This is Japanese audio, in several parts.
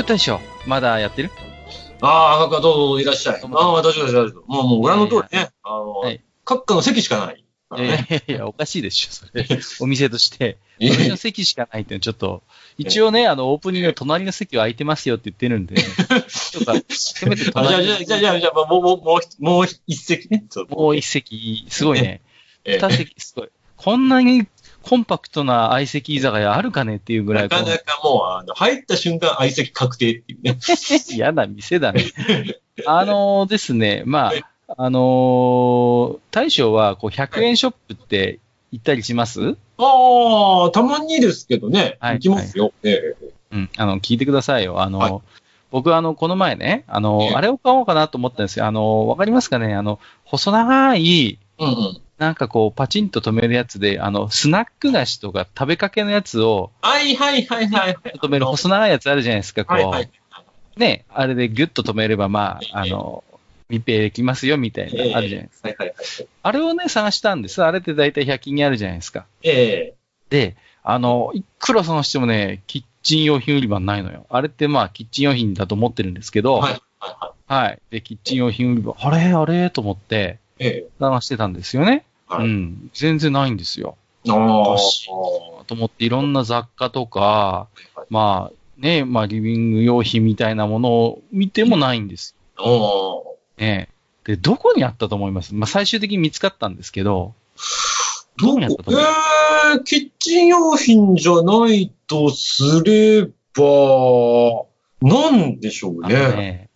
よよ大将、まだやってる？ああ、どうぞいらっしゃい。ああ、大丈夫です、大丈夫。もう、もう、ご覧の通りね、あの、はい閣下の席しかない。いやいやいや、おかしいでしょ、それ。お店として。い私の席しかないっていうのはちょっと、一応ね、あの、オープニングの隣の席は空いてますよって言ってるんで、ちょっと、せめて隣じゃあ、じゃあ、じゃあ、じゃあ、もう、もう、もう、もう一席ね。もう一席、すごいね。ええ二席、すごい。こんなにコンパクトな相席居酒屋あるかねっていうぐら、ないかこなかもう、あの、入った瞬間、相席確定っていうね。う嫌な店だね。あのですね、まはいあ、あのー大将は、こう、100円ショップって行ったりします？ああ、たまにですけどね。はい行きますよ。ええうん、あの、聞いてくださいよ。あの、はい僕あの、この前ね、あの、ええあれを買おうかなと思ったんですよ。あの、わかりますかね？あの、細長い、うんうん。なんかこう、パチンと止めるやつで、あの、スナック菓子とか食べかけのやつをはいはいはいはい。止める細長いやつあるじゃないですか、こう。はいはい。ね、あれでギュッと止めれば、まあ、あの、密閉できますよ、みたいな、あるじゃないですか。はいはいはい。あれをね、探したんです。あれって大体100均にあるじゃないですか。ええで、あの、いくら探してもね、キッチン用品売り場ないのよ。あれってまあ、キッチン用品だと思ってるんですけど、はいはい。で、キッチン用品売り場、あれ？あれ？と思って、探してたんですよね。はいうん。全然ないんですよ。ああ。おかしいと思って、いろんな雑貨とか、まあ、ね、まあ、リビング用品みたいなものを見てもないんですよ。ね。で、どこにあったと思います？まあ、最終的に見つかったんですけど、どこにあったと思いますえー、キッチン用品じゃないとすれば、なんでしょうね。ね、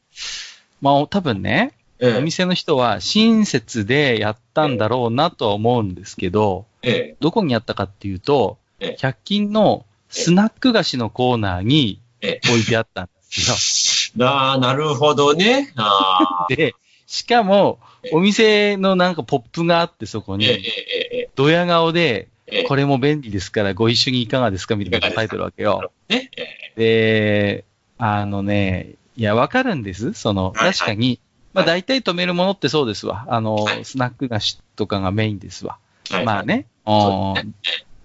まあ、多分ね、えお店の人は親切でやったんだろうなとは思うんですけど、ええ。どこにあったかっていうと、ええ。100均のスナック菓子のコーナーにえ置いてあったんですえ ああ、なるほどね。で、しかもえ、お店のなんかポップがあってそこえええに、ええ。ドヤ顔で、ええ。えこれも便利ですからご一緒にいかがですかみたいな書いてるわけよ。で、あのね、いや、わかるんです。その、確かに、まあはい大体止めるものってそうですわ。あのは、いスナック菓子とかがメインですわ。はいまあね。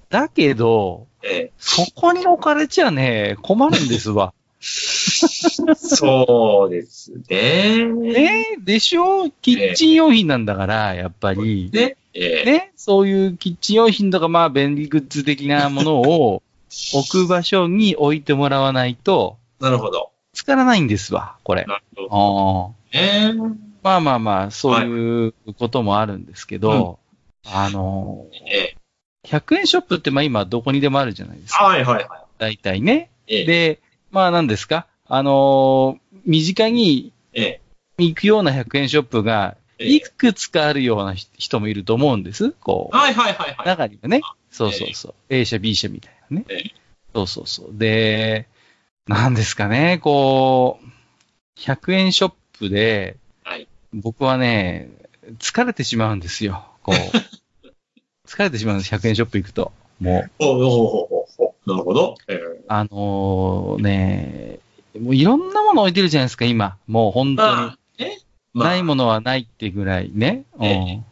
だけど、ええそこに置かれちゃね、困るんですわ。そうですね。ねでしょ？キッチン用品なんだから、やっぱり。ね。ええねそういうキッチン用品とか、まあ便利グッズ的なものを 置く場所に置いてもらわないと、なるほど。使からないんですわ、これ。なるほど。ああええまあまあまあ、そういうこともあるんですけど、あの、ええ100円ショップってまあ今どこにでもあるじゃないですか。はいはいは大体ね。い。ええで、まあ何ですか？あのー身近にええ行くような100円ショップが、えいくつかあるような人人もいると思うんです。こう、はいはいはいはい。中にはね。そうそうそう。A 社、B 社みたいなねええ。そうそうそう。で、なんですかね、こう、100円ショップで、はい僕はね、疲れてしまうんですよ。こう。疲れてしまうんです、100円ショップ行くと。もう、ほうほうほうほうほうなるほど。ええあのーね、もういろんなもの置いてるじゃないですか、今。もう本当に。まあ、えまあないものはないってぐらいね。うんえ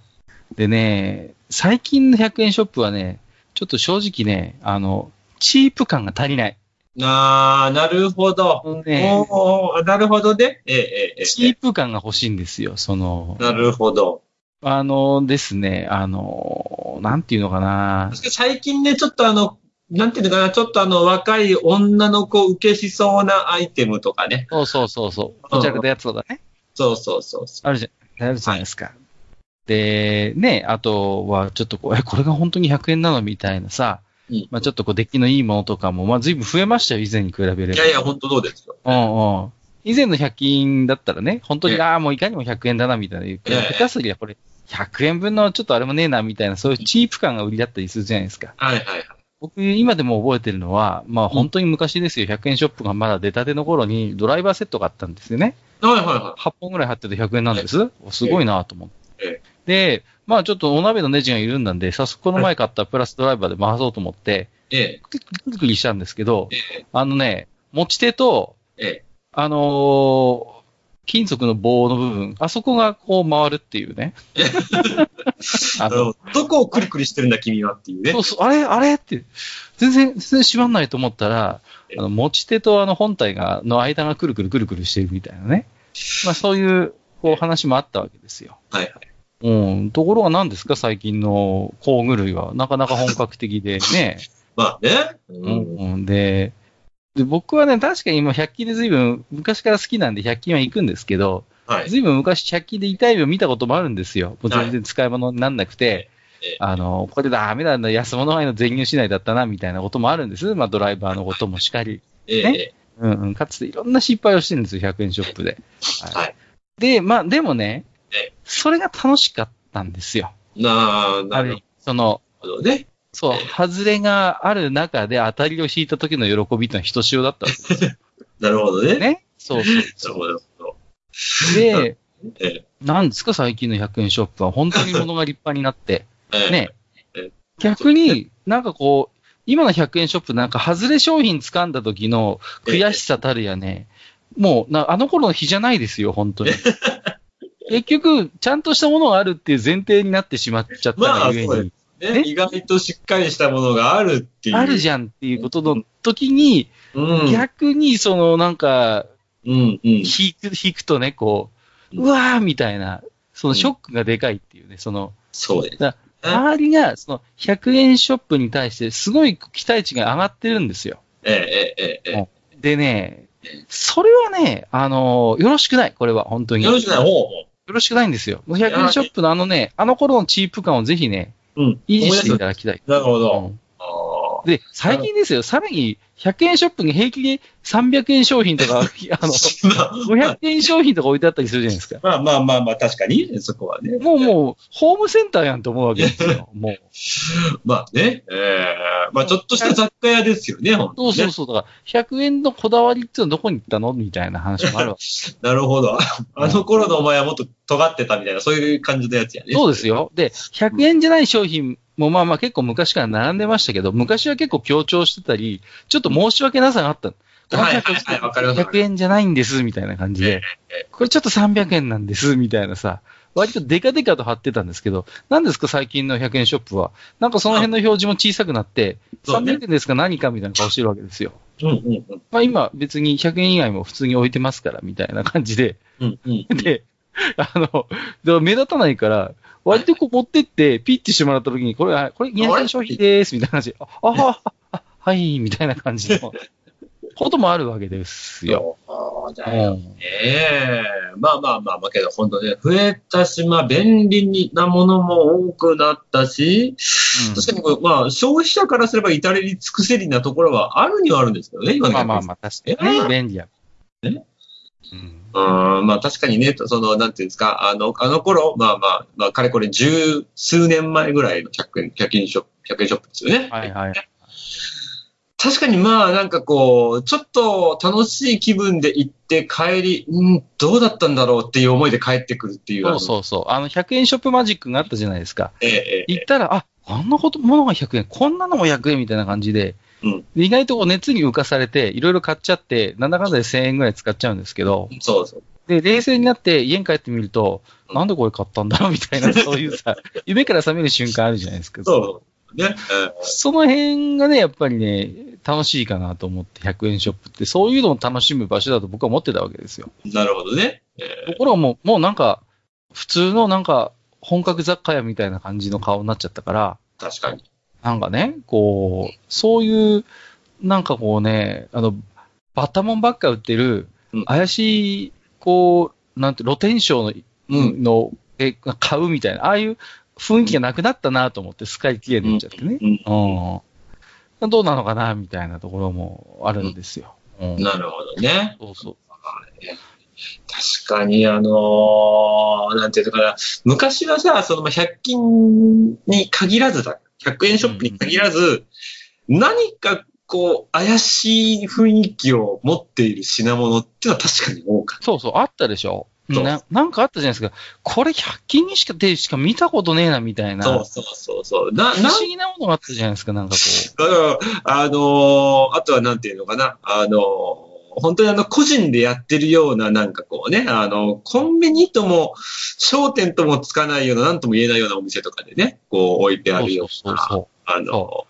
でね、最近の100円ショップはね、ちょっと正直ね、あの、チープ感が足りない。ああ、なるほど。ね、おーなるほどね。えええチープ感が欲しいんですよ、その、なるほど。あのですね、あの、なんていうのかな。確か最近ね、ちょっとあの、なんていうのかな、ちょっとあの、若い女の子受けしそうなアイテムとかね。そうそうそうそう。こちらくたやつとかね。そうそうそうそあるじゃん、あるじゃないですか。で、ね、あとはちょっとここれが本当に100円なの？みたいなさ、まあちょっとこう、出来のいいものとかも、まあ随分増えましたよ、以前に比べれば。いやいや、本当どうですよ。うんうん。以前の100均だったらね、本当に、ええああ、もういかにも100円だな、みたいな言うけど、ええ下手すりゃこれ、100円分のちょっとあれもねえな、みたいな、そういうチープ感が売りだったりするじゃないですか。はいはいはい。僕、今でも覚えてるのは、まあ本当に昔ですよ、100円ショップがまだ出たての頃にドライバーセットがあったんですよね。はいはいは8本ぐらい貼ってて100円なんです。すごいなと思って。えで、まあちょっとお鍋のネジが緩んだんで、早速この前買ったプラスドライバーで回そうと思って、い。ええ、クリクリしたんですけど、ええ、あのね、持ち手と、ええ。あのー金属の棒の部分、あそこがこう回るっていうね。あのどこをクリクリしてるんだ君はっていうねそ。うそう、あれあれって、全然、全然閉まんないと思ったら、えあの持ち手とあの本体が、の間がくるくるくるくるしてるみたいなね。まあそういう、こう話もあったわけですよ。はいはい。うん。ところが何ですか？最近の工具類は。なかなか本格的で ね。まあね。う。うんん。で、で僕はね、確かに今100均で随分昔から好きなんで100均は行くんですけど、はい。随分昔100均で痛い目を見たこともあるんですよ。もう全然使い物になんなくて、ええあの、これダメなんだ、安物買いの全入しないだったな、みたいなこともあるんです。まあドライバーのこともしかり。ええねえうんうん。かつていろんな失敗をしてるんですよ、100円ショップで。え。はい。で、まあでもねええ、それが楽しかったんですよ。なあ、なあるるその、ほどね。そう、外れがある中で当たりを引いた時の喜びってのはひとしおだったわけです なるほどね。よね？そうそうそほど。なるほどう。で、ええ。なんですか最近の100円ショップは本当に物が立派になって。ええ。ね？え。逆に、なんかこう、今の100円ショップなんか外れ商品掴んだ時の悔しさたるやね、もうな、あの頃の日じゃないですよ、本当に。結局、ちゃんとしたものがあるっていう前提になってしまっちゃったまあがゆえに、そうねね意外としっかりしたものがあるっていう。あるじゃんっていうことの時に、うん。逆にそのなんか、うん、うん。引く、引くとね、こう、うわーみたいな、そのショックがでかいっていうね、その、そうです。だ周りが、その、100円ショップに対して、すごい期待値が上がってるんですよ。ええ、ええ、ええ。でね、それはね、あのよろしくない、これは、本当に。よろしくない。ほうほよろしくないんですよ。100円ショップのあのね、あの頃のチープ感をぜひね、う。うん。維持していただきたい。すなるほど。うんあで、最近ですよ、さらに、100円ショップに平気で300円商品とか、あの、500円商品とか置いてあったりするじゃないですか。まあまあまあまあ、確かに、そこはね。もうもう、ホームセンターやんと思うわけですよ。もう。まあね、ええまあちょっとした雑貨屋ですよね、本当にね。そうそうそう。だから、100円のこだわりっていうのはどこに行ったの？みたいな話もあるわけ。なるほど。あの頃のお前はもっと尖ってたみたいな、そういう感じのやつやね。そうですよ。で、100円じゃない商品もまあまあ結構昔から並んでましたけど、昔は結構強調してたり、ちょっと申し訳なさがあったの。はいはいはいわかります100円じゃないんです、みたいな感じで。これちょっと300円なんです、みたいなさ。割とデカデカと貼ってたんですけど、何ですか最近の100円ショップは。なんかその辺の表示も小さくなって、そうね300円ですか何かみたいな顔してるわけですよ。うんうんうん。まあ今別に100円以外も普通に置いてますから、みたいな感じで。うんうん。で、あの、目立たないから、割とこう持ってって、ピッてしてもらった時に、これ、あこれ200円商品でーす、みたいな感じで、あ、あ、ああはい、みたいな感じの こともあるわけですよ。そうだようんええまあまあまあまあけど、本当ね、増えたし、まあ便利なものも多くなったし、確かにまあ消費者からすれば至れり尽くせりなところはあるにはあるんですけどね、今のまあまあまあ、確かにね、便利や。ねうん。うん、まあ確かにね、その、なんていうんですか、あの、あの頃、まあまあ、まあ、かれこれ十数年前ぐらいの100円、100円ショップ、100円ショップですよね。はいはい。確かにまあなんかこう、ちょっと楽しい気分で行って帰り、うん、どうだったんだろうっていう思いで帰ってくるっていう。そうそうそう。あの、100円ショップマジックがあったじゃないですか。う。ええええ行ったら、あ、あんなこと、ものが100円、こんなのも100円みたいな感じで、うんで意外と熱に浮かされて、いろいろ買っちゃって、なんだかんだで1000円ぐらい使っちゃうんですけど、そうそう。で、冷静になって家に帰ってみると、うんなんでこれ買ったんだろう？みたいな、そういうさ、夢から覚める瞬間あるじゃないですか。そう。ね。えその辺がね、やっぱりね、楽しいかなと思って、100円ショップって、そういうのを楽しむ場所だと僕は思ってたわけですよ。えなるほどね。えところがもう、もうなんか、普通のなんか、本格雑貨屋みたいな感じの顔になっちゃったから、え確かに。なんかね、こう、そういう、なんかこうね、あの、バッタモンばっか売ってるうん、怪しい、こう、なんて、露天商の、うんの、え、買うみたいな、ああいう雰囲気がなくなったなと思って、すっかり綺麗になっちゃってね。うんうん。どうなのかなみたいなところもあるんですよ。うん。なるほどね。そうそう。確かに、あのーなんていうのかな、昔はさ、そのまあ100均に限らずだ、100円ショップに限らず、何かこう、怪しい雰囲気を持っている品物っていうのは確かに多かっそうそう、あったでしょななんかあったじゃないですか。これ100均にしかでしか見たことねえな、みたいな。た。そうそうそうそう。な、な不思議なものがあったじゃないですか、なんかこだから、あのーあとはなんていうのかな、あのー本当にあの、個人でやってるような、なんかこうね、あの、コンビニとも、商店ともつかないような、なんとも言えないようなお店とかでね、こう置いてう。あるよそううな、そうそう。あの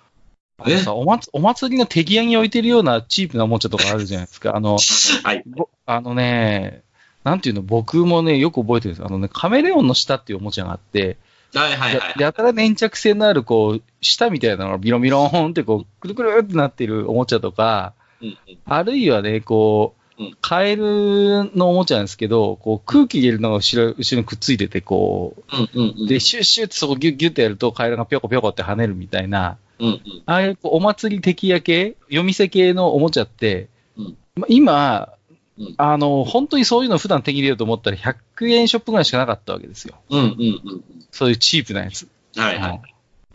あのさお祭お祭りの手際に置いてるようなチープなおもちゃとかあるじゃないですか。あの、はい。ぼあのね、なんていうの、僕もね、よく覚えてるんですあのね、カメレオンの舌っていうおもちゃがあって、はいはいやはい。やたら粘着性のある、こう、舌みたいなのがビロビローンってこう、くるくるってなってるおもちゃとか、うんうんあるいはね、こううん、カエルのおもちゃなんですけど、こう空気入れるのが後ろ、後ろにくっついてて、こうんうんうう、ん。で、シュッシュッってそこギュッギュッてやると、カエルがぴょこぴょこって跳ねるみたいな、うんうん。ああいうお祭り的や系、夜店系のおもちゃって、うんま今、うんあの、本当にそういうの普段手に入れようと思ったら100円ショップぐらいしかなかったわけですよ。うんうんうんそういうチープなやつ。うん。はいはい。うん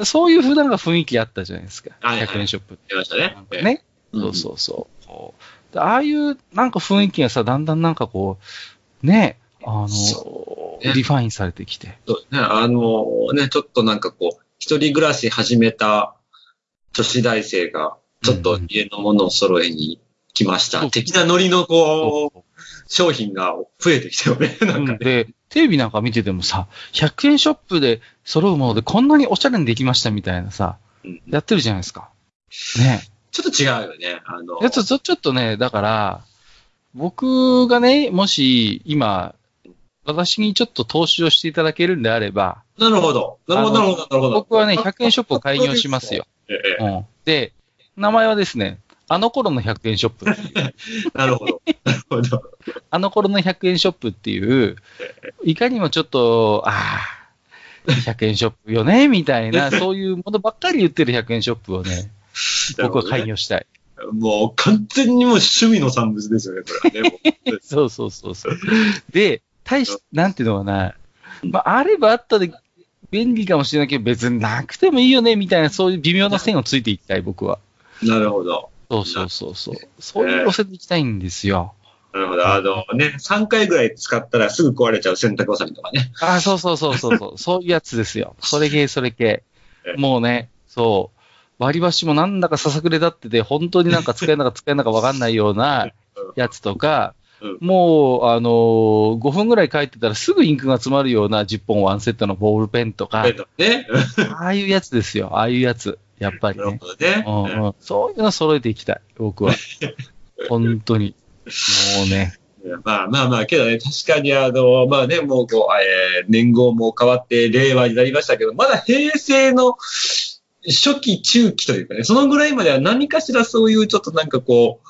そういう普段が雰囲気あったじゃないですか。はいはい100円ショップって。出ましたねね。うんそうそうそう。こうでああいうなんか雰囲気がさ、だんだんなんかこう、ね、あその、ねリファインされてきて。そうですね。あのね、ちょっとなんかこう、一人暮らし始めた女子大生が、ちょっと家のものを揃えに来ました。そう的なノリのこう、商品が増えてきたよね。なかね。で、テレビなんか見ててもさ、100円ショップで揃うものでこんなにおしゃれにできましたみたいなさ、うんやってるじゃないですか。ね。ちょっと違うよね。あの、ちょちょっとね、だから、僕がね、もし今、私にちょっと投資をしていただけるんであれば、なるほど。なるほど、なるほど、なるほど。僕はね、100円ショップを開業しますよ。ええ。うん。で、名前はですね、あの頃の100円ショップ。なるほど。なるほど。あの頃の100円ショップっていう、いかにもちょっと、ああ、100円ショップよね、みたいな、そういうものばっかり言ってる100円ショップをね、僕は開業したい。もう完全にもう趣味の産物ですよね、これはね。そうそうそうそう。で、大し、なんていうのかな、まあ、あればあったで便利かもしれないけど、別になくてもいいよね、みたいな、そういう微妙な線をついていきたい、僕は。なるほど。そうそうそうそう。そういう路線で行きたいんですよ。なるほど。あのね、3回ぐらい使ったらすぐ壊れちゃう洗濯バサミとかね。あそうそうそうそうそう。そういうやつですよ。それ系、それ系え。もうね、そう。割り箸もなんだかささくれ立ってて、本当になんか使えんのか使えんのかわかんないようなやつとか、うんもう、あのー5分ぐらい書いてたらすぐインクが詰まるような10本ワンセットのボールペンとか、ね。ああいうやつですよ。ああいうやつ。やっぱりね。ね。うんうん、そういうの揃えていきたい。僕は。本当に。もうね。まあまあまあ、けどね、確かにあの、まあね、もうこう、えー年号も変わって令和になりましたけど、まだ平成の初期、中期というかね、そのぐらいまでは何かしらそういうちょっとなんかこ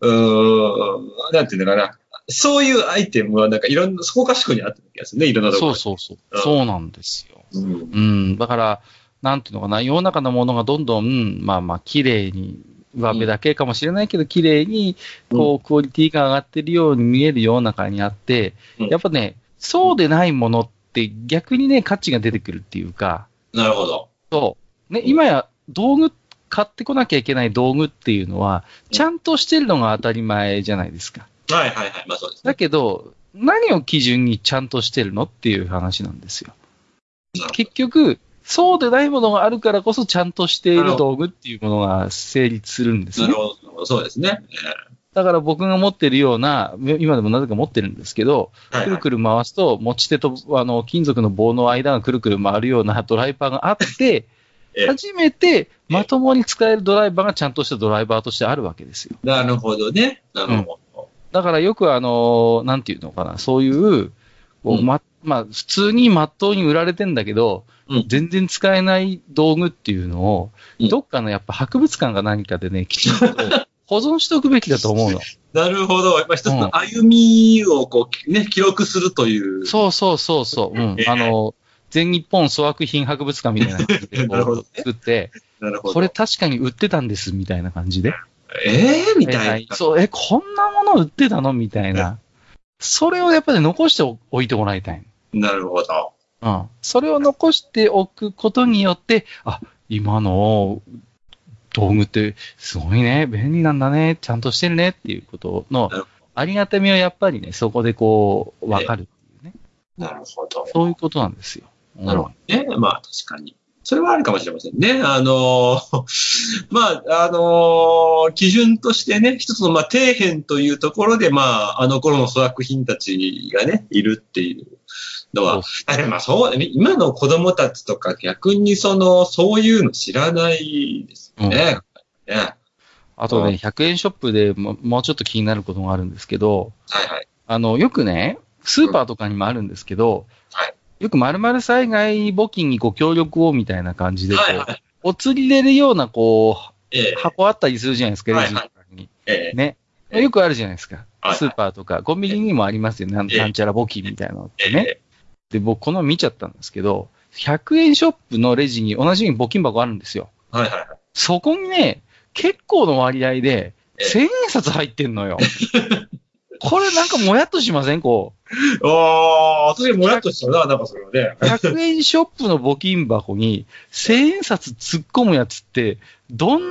う、うーん、なんていうのかな。そういうアイテムはなんかいろんな、そこかしこにあった気がするね、いろんなところそうそうそう。そうなんですよ。う。うん。うん。だから、なんていうのかな、世の中のものがどんどん、まあまあ、綺麗に、上辺だけかもしれないけど、綺麗に、こう、クオリティが上がってるように見える世の中にあって、うんやっぱね、そうでないものって逆にね、価値が出てくるっていうか、なるほど。そう。ね、今や道具、買ってこなきゃいけない道具っていうのは、ちゃんとしてるのが当たり前じゃないですか。はいはいはい。まあそうですだね。けど、何を基準にちゃんとしてるのっていう話なんですよ。結局、そうでないものがあるからこそちゃんとしている道具っていうものが成立するんですねなる。ほど。そうですね。だから僕が持ってるような、今でもなぜか持ってるんですけど。くるくる回すと持ち手とあの金属の棒の間がくるくる回るようなドライバーがあって、ええ初めてまともに使えるドライバーがちゃんとしたドライバーとしてあるわけですよ。なるほどね。なるほど。だからよくあの、なんていうのかな、そういう、こううんま、まあ、普通にまっとうに売られてんだけど、うん全然使えない道具っていうのを、うんどっかのやっぱ博物館が何かでね、きちんと 保存しておくべきだと思うの。なるほど。やっぱ一つの歩みをこう、ね、記録するという。そうそうそうそう。うんえ。えあの、全日本粗悪品博物館みたいな感じで 作って。これ確かに売ってたんですみたいな感じで。ええみたいな。そう、え、こんなもの売ってたのみたいな。それをやっぱり残しておいてもらいたい。なるほど。うん。それを残しておくことによって、あ、今の道具ってすごいね、便利なんだね、ちゃんとしてるねっていうことのありがたみはやっぱりね、そこでこう、わかるっていうね。なるほど。そういうことなんですよ。うんなるほどね。まあ確かに。それはあるかもしれませんね。あのー まあ、あのー基準としてね、一つの、まあ、底辺というところで、まあ、あの頃の粗悪品たちがね、いるっていうのは、あでもまあそう今の子供たちとか逆にその、そういうの知らないですよね。ねあとね、うん100円ショップでももうちょっと気になることがあるんですけど、はいはい。あの、よくね、スーパーとかにもあるんですけど、はいよく〇〇災害募金にご協力をみたいな感じでこう、はいはい。お釣り入れるようなこう、ええ箱あったりするじゃないですか、はいレジの中に。ええね。ええよくあるじゃないですか。はいスーパーとか、コンビニにもありますよね。なんちゃら募金みたいなのっえてね。で、僕この見ちゃったんですけど、100円ショップのレジに同じように募金箱あるんですよ。はいはいはい。そこにね、結構の割合で、ええ1000円札入ってんのよ。これなんかもやっとしません？こああ、それもやっとしたな、なんかそれはね。う。100円ショップの募金箱に1000円札突っ込むやつって、どん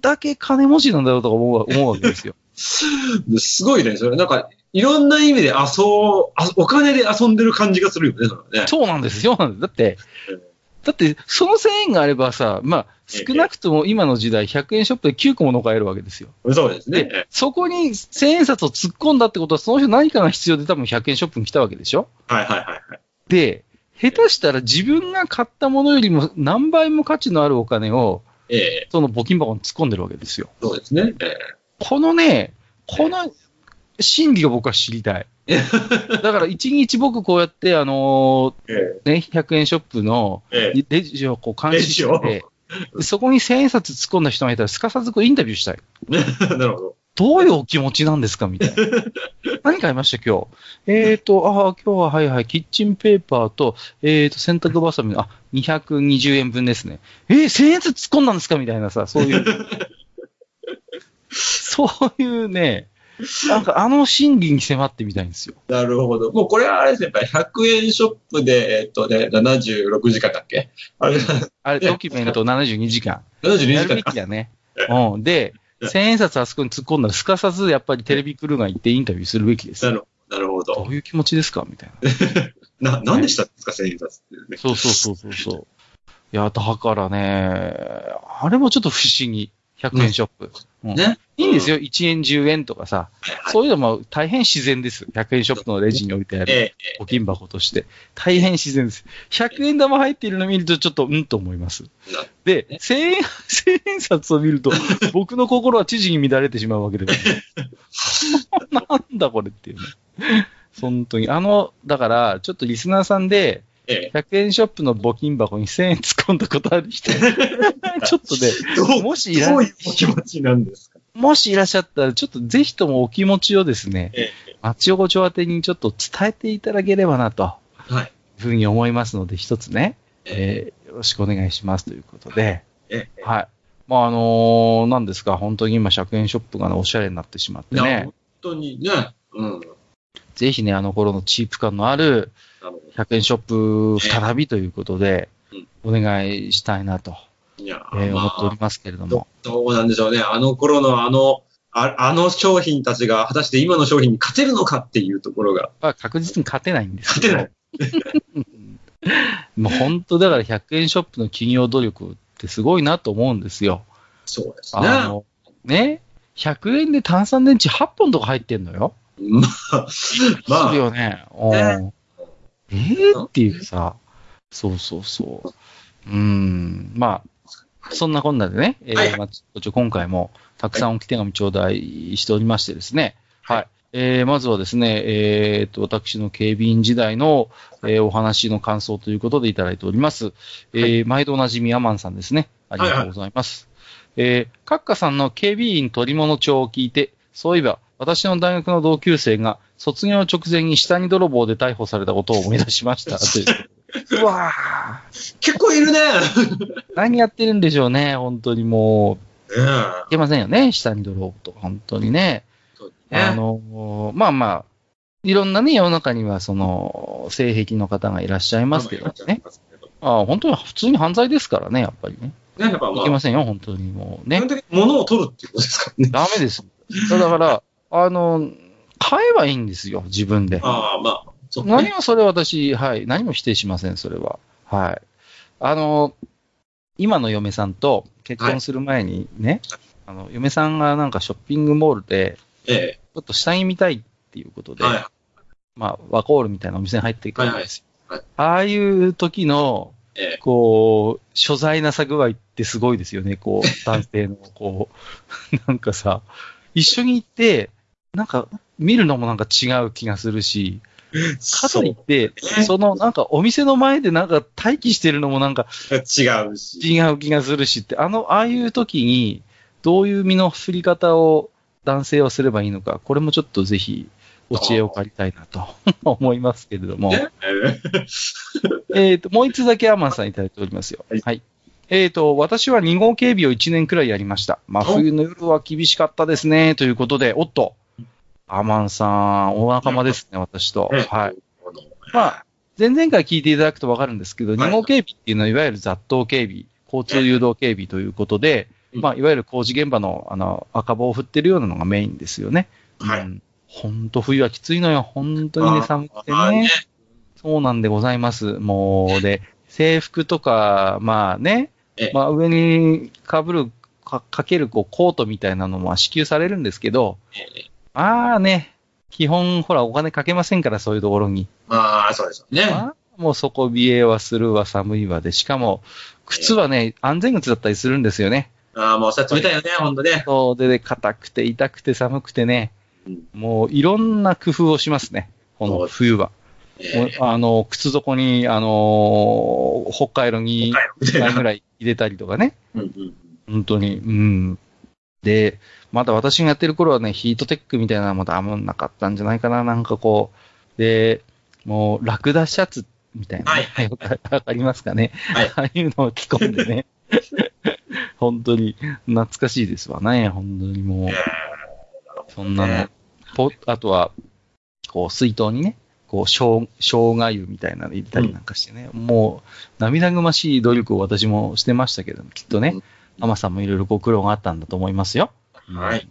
だけ金持ちなんだろうとか思う思うわけですよ。すごいね、それ。なんか、いろんな意味で遊、あお金で遊んでる感じがするよね、それはね。そうなんです、そうなんです。だってうん、だって、その1000円があればさ、まあ、少なくとも今の時代100円ショップで9個もの買えるわけですよ。そうですね。で、そこに1000円札を突っ込んだってことは、その人何かが必要で多分100円ショップに来たわけでしょ？はいはいはいはい。で、下手したら自分が買ったものよりも何倍も価値のあるお金を、ええその募金箱に突っ込んでるわけですよ。そうですね。えこのね、この心理を僕は知りたい。だから一日僕こうやって、あのえーね、100円ショップのええレジをこう監視してそこに1000円札突っ込んだ人がいたらすかさずこうインタビューしたい。え なるほど。どういうお気持ちなんですかみたいな。何買いました今日？えーと、ああ、今日ははいはい、キッチンペーパーと、えーと、洗濯バサミの、あ、220円分ですね。えー、1000円ずつ突っ込んだんですかみたいなさ、そういう。そういうね、なんかあの心理に迫ってみたいんですよ。なるほど。もうこれはあれですね、やっぱり100円ショップで、えっとね、76時間だっけ？あれ、あれ、ドキュメント72時間。72やるべ時間か。きだね。うん。で、1000円札あそこに突っ込んだら、すかさずやっぱりテレビクルーが行ってインタビューするべきですよ。なるなるほど。どういう気持ちですか？みたいな。な、なんでしたんですか、千円札って。そうそうそうそうそう。いや、だからね、あれもちょっと不思議。100円ショップ。うんね。いいんですよ。1円、10円とかさ。そういうのも大変自然です。100円ショップのレジに置いてあるえ募金箱として。大変自然です。100円玉入っているのを見るとちょっとうんと思いますな。で、1000円、1000円札を見ると、僕の心は知事に乱れてしまうわけですよ。なんだこれっていうね。本当に。あの、だから、ちょっとリスナーさんで、ええ100円ショップの募金箱に1000円突っ込んだことある人、ちょっとね、もしいらどういうお気持ちなんですか？もしいらっしゃったら、ちょっとぜひともお気持ちをですね、え町横丁宛てにちょっと伝えていただければなと、え。はい。ふうに思いますので、一つね、えーよろしくお願いしますということで、ええ。はい。まあ、あのーなんですか、本当に今、100円ショップがね、おしゃれになってしまってね本、当にね。うん。ぜひね、あの頃のチープ感のある100円ショップ再びということでうん、お願いしたいなと、ど。いや、思っておりますけれどども。どうなんでしょうね。あの頃のあの、ああの商品たちが果たして今の商品に勝てるのかっていうところが。まあ、確実に勝てないんですけど。勝 もう本当だから100円ショップの企業努力ってすごいなと思うんですよ。そうですね。あの、ね、100円で炭酸電池8本とか入ってんのよ。まあ、まするあ、よね。うんえー、っていうさ、そうそうそう。うん、まあ、そんなこんなでね、えーはいはいまあ、ちょ今回もたくさん置き手紙頂戴しておりましてですね、はい。はいえーまずはですね、えーっと、私の警備員時代の、えーお話の感想ということでいただいております。えー毎度おなじみアマンさんですね。ありがとうございます。えー、カッカさんの警備員取り物帳を聞いて、そういえば、私の大学の同級生が卒業直前に下に泥棒で逮捕されたことを思い出しました。ううわぁ。結構いるね。何やってるんでしょうね、本当にもう。うん。いけませんよね、下にドローとか、本当にね。あの、まあまあ、いろんなね、世の中には、その、性癖の方がいらっしゃいますけどね。ああ本当に普通に犯罪ですからね、やっぱりね。ね、やっぱまあ、いけませんよ、本当にもうね基本。的に物を取るっていうことですからね。ダメです。だから、あの、買えばいいんですよ、自分で。ああ、まあ、そう何ね。もそれ私、はい、何も否定しません、それは。はい。あの、今の嫁さんと結婚する前にね、あの、嫁さんがなんかショッピングモールで、えちょっと下着見たいっていうことで、え。はい。まあ、ワコールみたいなお店に入ってくるんですよ。はいはいああいう時の、ええ。こう、所在なさ具合ってすごいですよね、こう、男性の、こう、なんかさ、一緒に行って、なんか、見るのもなんか違う気がするし、かといって、ねそのなんかお店の前でなんか待機してるのもなんか違うし。違う気がするしって、あの、ああいう時に、どういう身の振り方を男性はすればいいのか、これもちょっとぜひ、お知恵を借りたいなと 思いますけれども。ねえっ、と、もう一つだけアマンさんいただいておりますよ。ははいい。えっ、と、私は2号警備を1年くらいやりました。真冬の夜は厳しかったですね。ということで、おっと、アマンさん、お仲間ですね、私と。ねはい。まあ、前々回聞いていただくとわかるんですけど、はい2号警備っていうのは、いわゆる雑踏警備、交通誘導警備ということで、うんまあ、いわゆる工事現場の、あの、赤棒を振ってるようなのがメインですよね。はいうん。ほんと冬はきついのよ。本当にね、寒くてね。そうなんでございます。もう、で、制服とか、まあねええ、まあ上に被る、かかけるこうコートみたいなのも支給されるんですけど、ええまあね、基本、ほら、お金かけませんから、そういうところに。まあ、そうですよね。まあ、もう底冷えはするわ、寒いわで、しかも、靴はね、安全靴だったりするんですよね。ああ、もうそれ冷たいよね、ほんとね。そうで、で硬くて、痛くて、寒くてね、うんもういろんな工夫をしますね、この冬は。ええあの、靴底に、あのー、北海道に1みたいな回ぐらい入れたりとかね。うんうん本当に。うん。で、まだ私がやってる頃はね、ヒートテックみたいなのもダメなかったんじゃないかな、なんかこう。で、もう、ラクダシャツみたいな、ね。はいわかりますかね。はいああいうのを着込んでね。本当に、懐かしいですわね。本当にもうえ。そんなのね。ポあとは、こう、水筒にね、こう、生生姜湯みたいなの入れたりなんかしてね、もう、涙ぐましい努力を私もしてましたけども、きっとねうん、アマさんもいろいろご苦労があったんだと思いますよ。はい。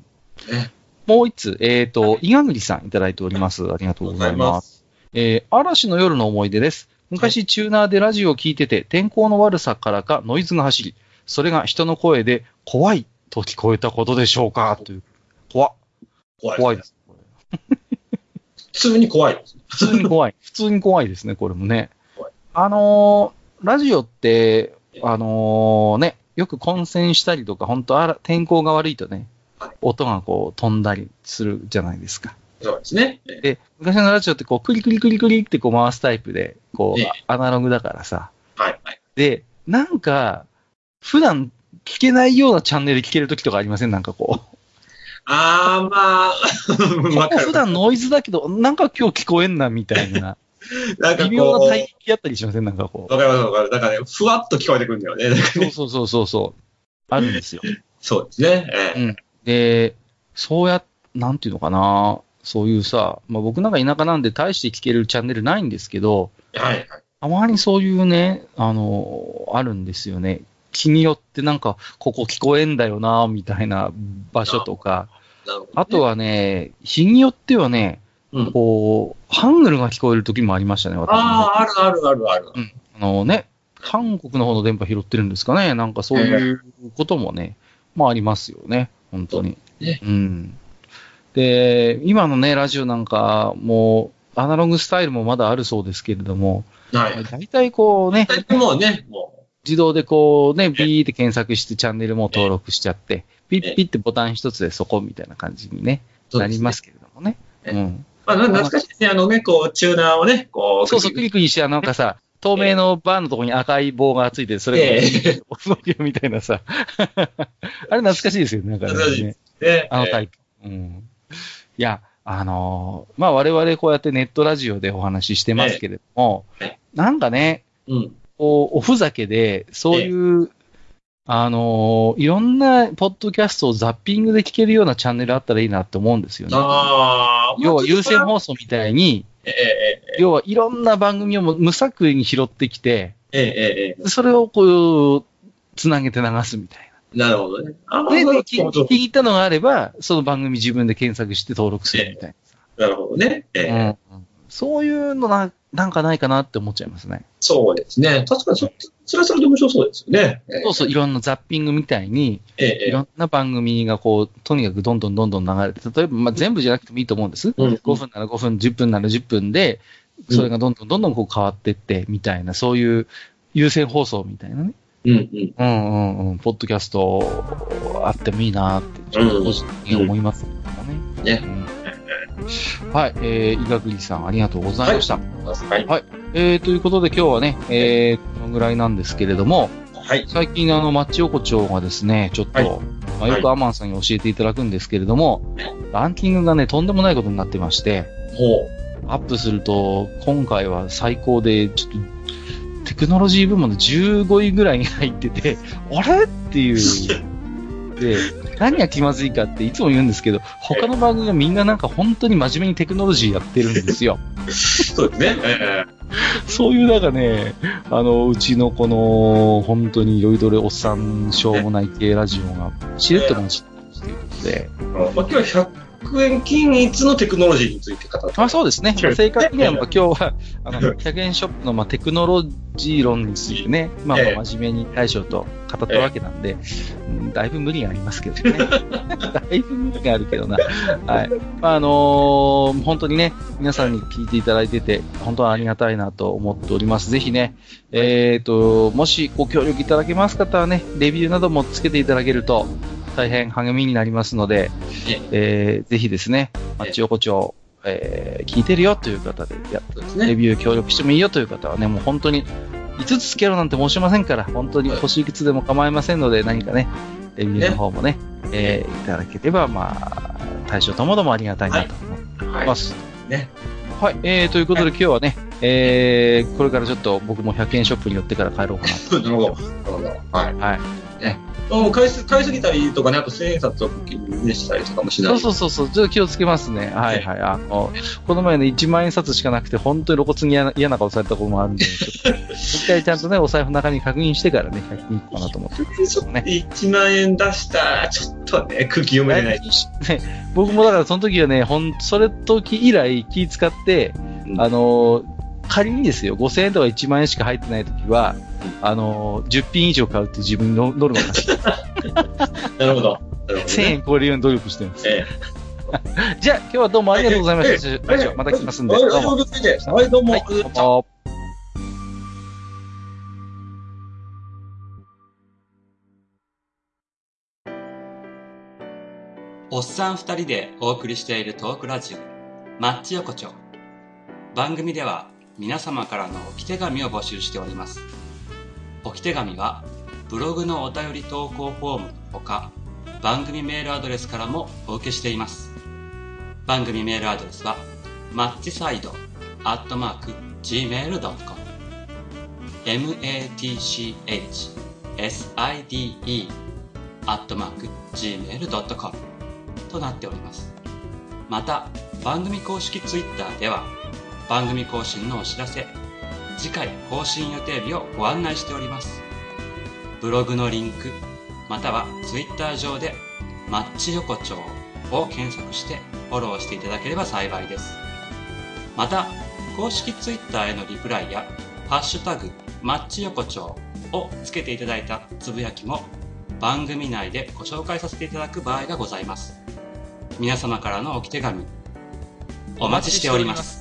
ねもう一つ、えっ、と、伊賀栗さんいただいております。ありがとうございます。えー嵐の夜の思い出です。昔、チューナーでラジオを聞いてて、天候の悪さからかノイズが走り、それが人の声で、怖いと聞こえたことでしょうかという。怖っ怖い。怖いです。普通に怖い。普通に怖い。普通に怖いですね、これもね。あのーラジオって、あのーね、よく混戦したりとか、本当あら、天候が悪いとねはい、音がこう飛んだりするじゃないですか。そうですね。ええで、昔のラジオってこう、クリクリクリクリってこう回すタイプで、こうええ、アナログだからさ。はい。はい。で、なんか、普段聞けないようなチャンネル聞けるときとかありません？なんかこう。ああ、まあ、普段ノイズだけど、なんか今日聞こえんな、みたいな。なんか微妙なこう、帯域あったりしません？なんかこう。わかるわかる。なんかね、ふわっと聞こえてくるんだよね。そうそうそうそうそう。あるんですよ。そうですね。ええうん。で、そうや、なんていうのかな。そういうさ、まあ僕なんか田舎なんで大して聞けるチャンネルないんですけど、はい。はい。たまにそういうね、あの、あるんですよね。気によってなんか、ここ聞こえんだよな、みたいな場所とか。ねあと、はね、日によってはね、うん。こう、ハングルが聞こえる時もありましたね、私もねああ、あるあるあるある。うんあのね、韓国の方の電波拾ってるんですかね。なんかそういうこともね、まあありますよね。本当に。ねうん。で、今のね、ラジオなんか、もう、アナログスタイルもまだあるそうですけれども、はい。大体こうね、大体もうね、も自動でこうね、ビーって検索してチャンネルも登録しちゃって、ピッピッってボタン一つでそこみたいな感じにね、う、なりますけれどもね。えうん。まあ、な懐かしいですね。あのね、こう、チューナーをね、こう、そうそう、クリクリして、なんかさ、透明のバーのところに赤い棒がついてる、それがええ動くよみたいなさ。あれ懐かしいですよね、なんか懐かしいね。ね。あのタイプ。うん。いや、あのーまあ、我々こうやってネットラジオでお話ししてますけれどもええ、なんかね、うん。こう、おふざけで、そういうあのーいろんなポッドキャストをザッピングで聞けるようなチャンネルあったらいいなって思うんですよね。要は優先も。放送みたいに、ええええ要はいろんな番組を無作為に拾ってきて、ええそれをこう、つなげて流すみたいえなるほどね。で、でなる気に入ったのがあれば、その番組自分で検索して登録するみたいな。るほどね。ええ。な。うんそういうのな、なんかないかなって思っちゃいますね。そうですね。確かにそ、それはそれで面白そうですよね。ええそうそう、いろんなザッピングみたいに、ええええいろんな番組がこう、とにかくどんどんどんどん流れて、例えば、まあ、全部じゃなくてもいいと思うんです。うん5分なら5分、10分なら10分で、それがどんどんどんどんこう変わってって、みたいな、そういう優先放送みたいなね。うんうん。うんうんうん。ポッドキャストあってもいいなって、ちょっと個人的に思いますね。ねうんはい、えー、伊賀栗さんありがとうございました。はい。えー、ということで今日はね、えー、このぐらいなんですけれども、はい。最近あの、マッチ横丁がですね、ちょっと、はいまあ、よくアマンさんに教えていただくんですけれども、ランキングがね、とんでもないことになってまして、ほアップすると、今回は最高で、ちょっと、テクノロジー部門で15位ぐらいに入ってて、あれ？っていう。で、何が気まずいかっていつも言うんですけど、他の番組がみんななんか本当に真面目にテクノロジーやってるんですよ。う。そうですね。えそういうなんかね、あの、うちのこの、本当に酔いどれおっさんしょうもない系ラジオが、しれっと話しているので、えまあ、今日は100円均一のテクノロジーについて語ってあそうですね。まあ正確には、ええまあ今日は、あの、100円ショップの、まあ、テクノロジー論についてね、まあ、ええまあ真面目に大将と語ったわけなんで、うんだいぶ無理がありますけどね。だいぶ無理があるけどな。はい。まあ、あのー本当にね、皆さんに聞いていただいてて、本当はありがたいなと思っております。ぜひね、えっ、と、もしご協力いただけます方はね、レビューなどもつけていただけると、大変励みになりますので、えーぜひですね、マッチ横丁、えー聞いてるよという方で、やそうですね。レビュー協力してもいいよという方はね、もう本当に、5つつけろなんて申しませんから、本当に星いくつでも構いませんので、何かね、レビューの方もね、えーいただければ、まあ、対象ともどもありがたいなと思ってはいおります。ね。はい、えー、ということで今日はね、えー、これからちょっと僕も100円ショップに寄ってから帰ろうかなと。なるほど。なるほど。はい。はい。もう買いす買いすぎたりとかね、あと千円札を気にしたりとかもしない。そうそうそうそう、ちょっと気をつけますね。はいはい。あの、この前ね、1万円札しかなくて、本当に露骨に嫌な顔されたこともあるんで、一回ちゃんとね、お財布の中に確認してからね、100均行こうかなと思ってますちょっとね。1万円出したら、ちょっとね、空気読めれない。ね、僕もだからその時はね、ほん、それ時以来気使って、うんあの、仮にですよ、5000円とか1万円しか入ってない時は、あの、10品以上買うって自分のノルマな るほど。なるほど、1000円超えるように努力してます。え じゃあ、今日はどうもありがとうございました。ええまた来ますんで。はい、どうも。はい、はい、どうも。はい、どうも。おっさん二人でお送りしているトークラジオ、マッチ横丁。番組では皆様からの置き手紙を募集しております。置き手紙は、ブログのお便り投稿フォームほか、番組メールアドレスからもお受けしています。番組メールアドレスは、マッチサイド、アットマーク、gmail.com。matchside, アットマーク、gmail.com。となっております。また、番組公式ツイッターでは、番組更新のお知らせ、次回更新予定日をご案内しております。ブログのリンク、またはツイッター上で、マッチ横丁を検索してフォローしていただければ幸いです。また、公式ツイッターへのリプライや、ハッシュタグ、マッチ横丁をつけていただいたつぶやきも、番組内でご紹介させていただく場合がございます。皆様からの置き手紙、お待ちしております。